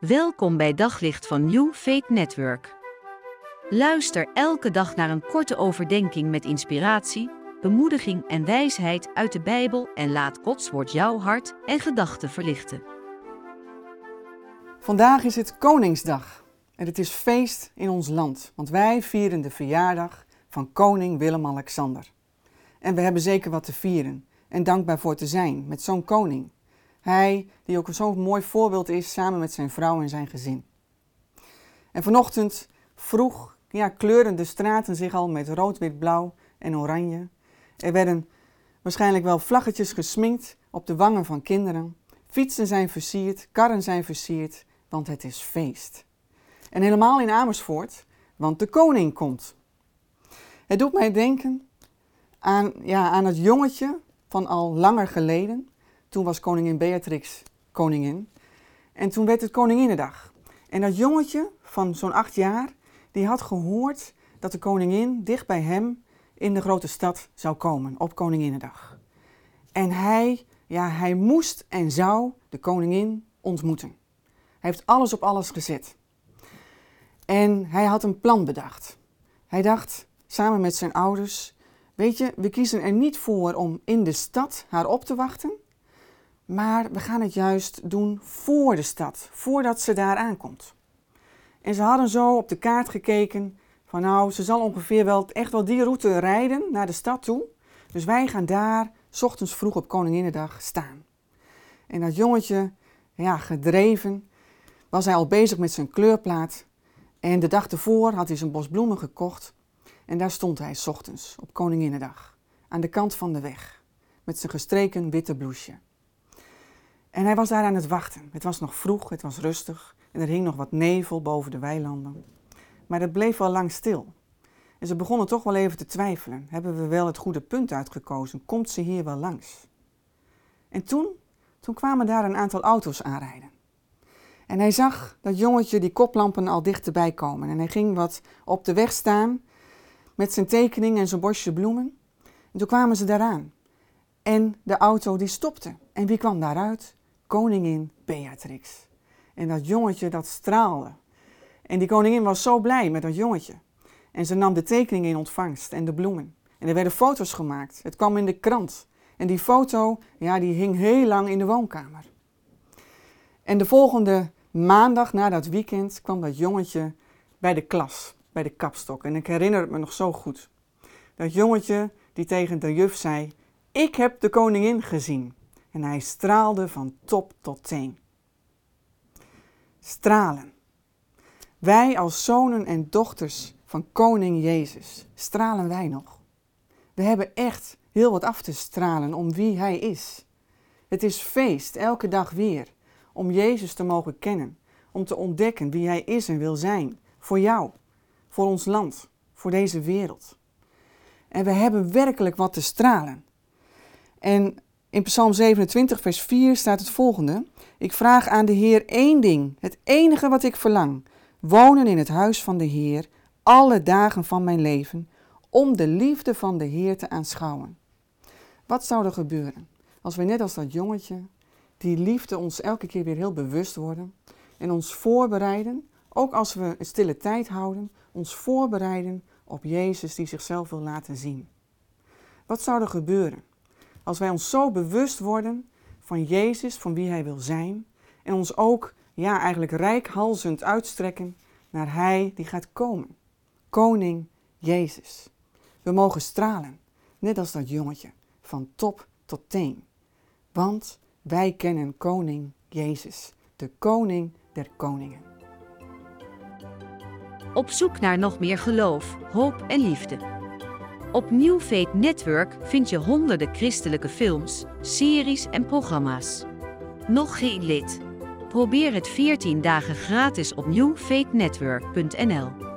Welkom bij Daglicht van New Faith Network. Luister elke dag naar een korte overdenking met inspiratie, bemoediging en wijsheid uit de Bijbel en laat Gods woord jouw hart en gedachten verlichten. Vandaag is het Koningsdag en het is feest in ons land, want wij vieren de verjaardag van koning Willem-Alexander. En we hebben zeker wat te vieren en dankbaar voor te zijn met zo'n koning. Hij, die ook zo'n mooi voorbeeld is, samen met zijn vrouw en zijn gezin. En vanochtend vroeg ja, kleuren de straten zich al met rood, wit, blauw en oranje. Er werden waarschijnlijk wel vlaggetjes gesminkt op de wangen van kinderen. Fietsen zijn versierd, karren zijn versierd, want het is feest. En helemaal in Amersfoort, want de koning komt. Het doet mij denken aan, ja, aan het jongetje van al langer geleden. Toen was koningin Beatrix koningin. En toen werd het Koninginnedag. En dat jongetje van zo'n acht jaar, die had gehoord dat de koningin dicht bij hem in de grote stad zou komen op Koninginnedag. En hij, ja, hij moest en zou de koningin ontmoeten. Hij heeft alles op alles gezet. En hij had een plan bedacht. Hij dacht samen met zijn ouders: Weet je, we kiezen er niet voor om in de stad haar op te wachten, maar we gaan het juist doen voor de stad, voordat ze daar aankomt. En ze hadden zo op de kaart gekeken van nou, ze zal ongeveer wel echt wel die route rijden naar de stad toe. Dus wij gaan daar, s ochtends vroeg op Koninginnedag, staan. En dat jongetje, ja, gedreven, was hij al bezig met zijn kleurplaat. En de dag ervoor had hij zijn bos bloemen gekocht. En daar stond hij s ochtends op Koninginnedag, aan de kant van de weg, met zijn gestreken witte blouseje. En hij was daar aan het wachten. Het was nog vroeg, het was rustig en er hing nog wat nevel boven de weilanden. Maar het bleef wel lang stil. En ze begonnen toch wel even te twijfelen. Hebben we wel het goede punt uitgekozen? Komt ze hier wel langs? En toen, toen kwamen daar een aantal auto's aanrijden. En hij zag dat jongetje die koplampen al dichterbij komen. En hij ging wat op de weg staan met zijn tekening en zijn bosje bloemen. En toen kwamen ze daaraan. En de auto die stopte. En wie kwam daaruit? Koningin Beatrix. En dat jongetje dat straalde. En die koningin was zo blij met dat jongetje. En ze nam de tekening in ontvangst en de bloemen. En er werden foto's gemaakt. Het kwam in de krant. En die foto, ja, die hing heel lang in de woonkamer. En de volgende maandag na dat weekend kwam dat jongetje bij de klas, bij de kapstok. En ik herinner het me nog zo goed. Dat jongetje die tegen de juf zei: Ik heb de koningin gezien en hij straalde van top tot teen. Stralen. Wij als zonen en dochters van koning Jezus, stralen wij nog. We hebben echt heel wat af te stralen om wie hij is. Het is feest elke dag weer om Jezus te mogen kennen, om te ontdekken wie hij is en wil zijn, voor jou, voor ons land, voor deze wereld. En we hebben werkelijk wat te stralen. En in Psalm 27, vers 4 staat het volgende: Ik vraag aan de Heer één ding, het enige wat ik verlang: wonen in het huis van de Heer alle dagen van mijn leven, om de liefde van de Heer te aanschouwen. Wat zou er gebeuren als we net als dat jongetje die liefde ons elke keer weer heel bewust worden en ons voorbereiden, ook als we een stille tijd houden, ons voorbereiden op Jezus die zichzelf wil laten zien? Wat zou er gebeuren als wij ons zo bewust worden van Jezus, van wie Hij wil zijn, en ons ook, ja, eigenlijk rijkhalzend uitstrekken naar Hij die gaat komen. Koning Jezus. We mogen stralen, net als dat jongetje, van top tot teen. Want wij kennen Koning Jezus, de Koning der Koningen. Op zoek naar nog meer geloof, hoop en liefde. Op New Faith Network vind je honderden christelijke films, series en programma's. Nog geen lid? Probeer het 14 dagen gratis op newfaithnetwork.nl.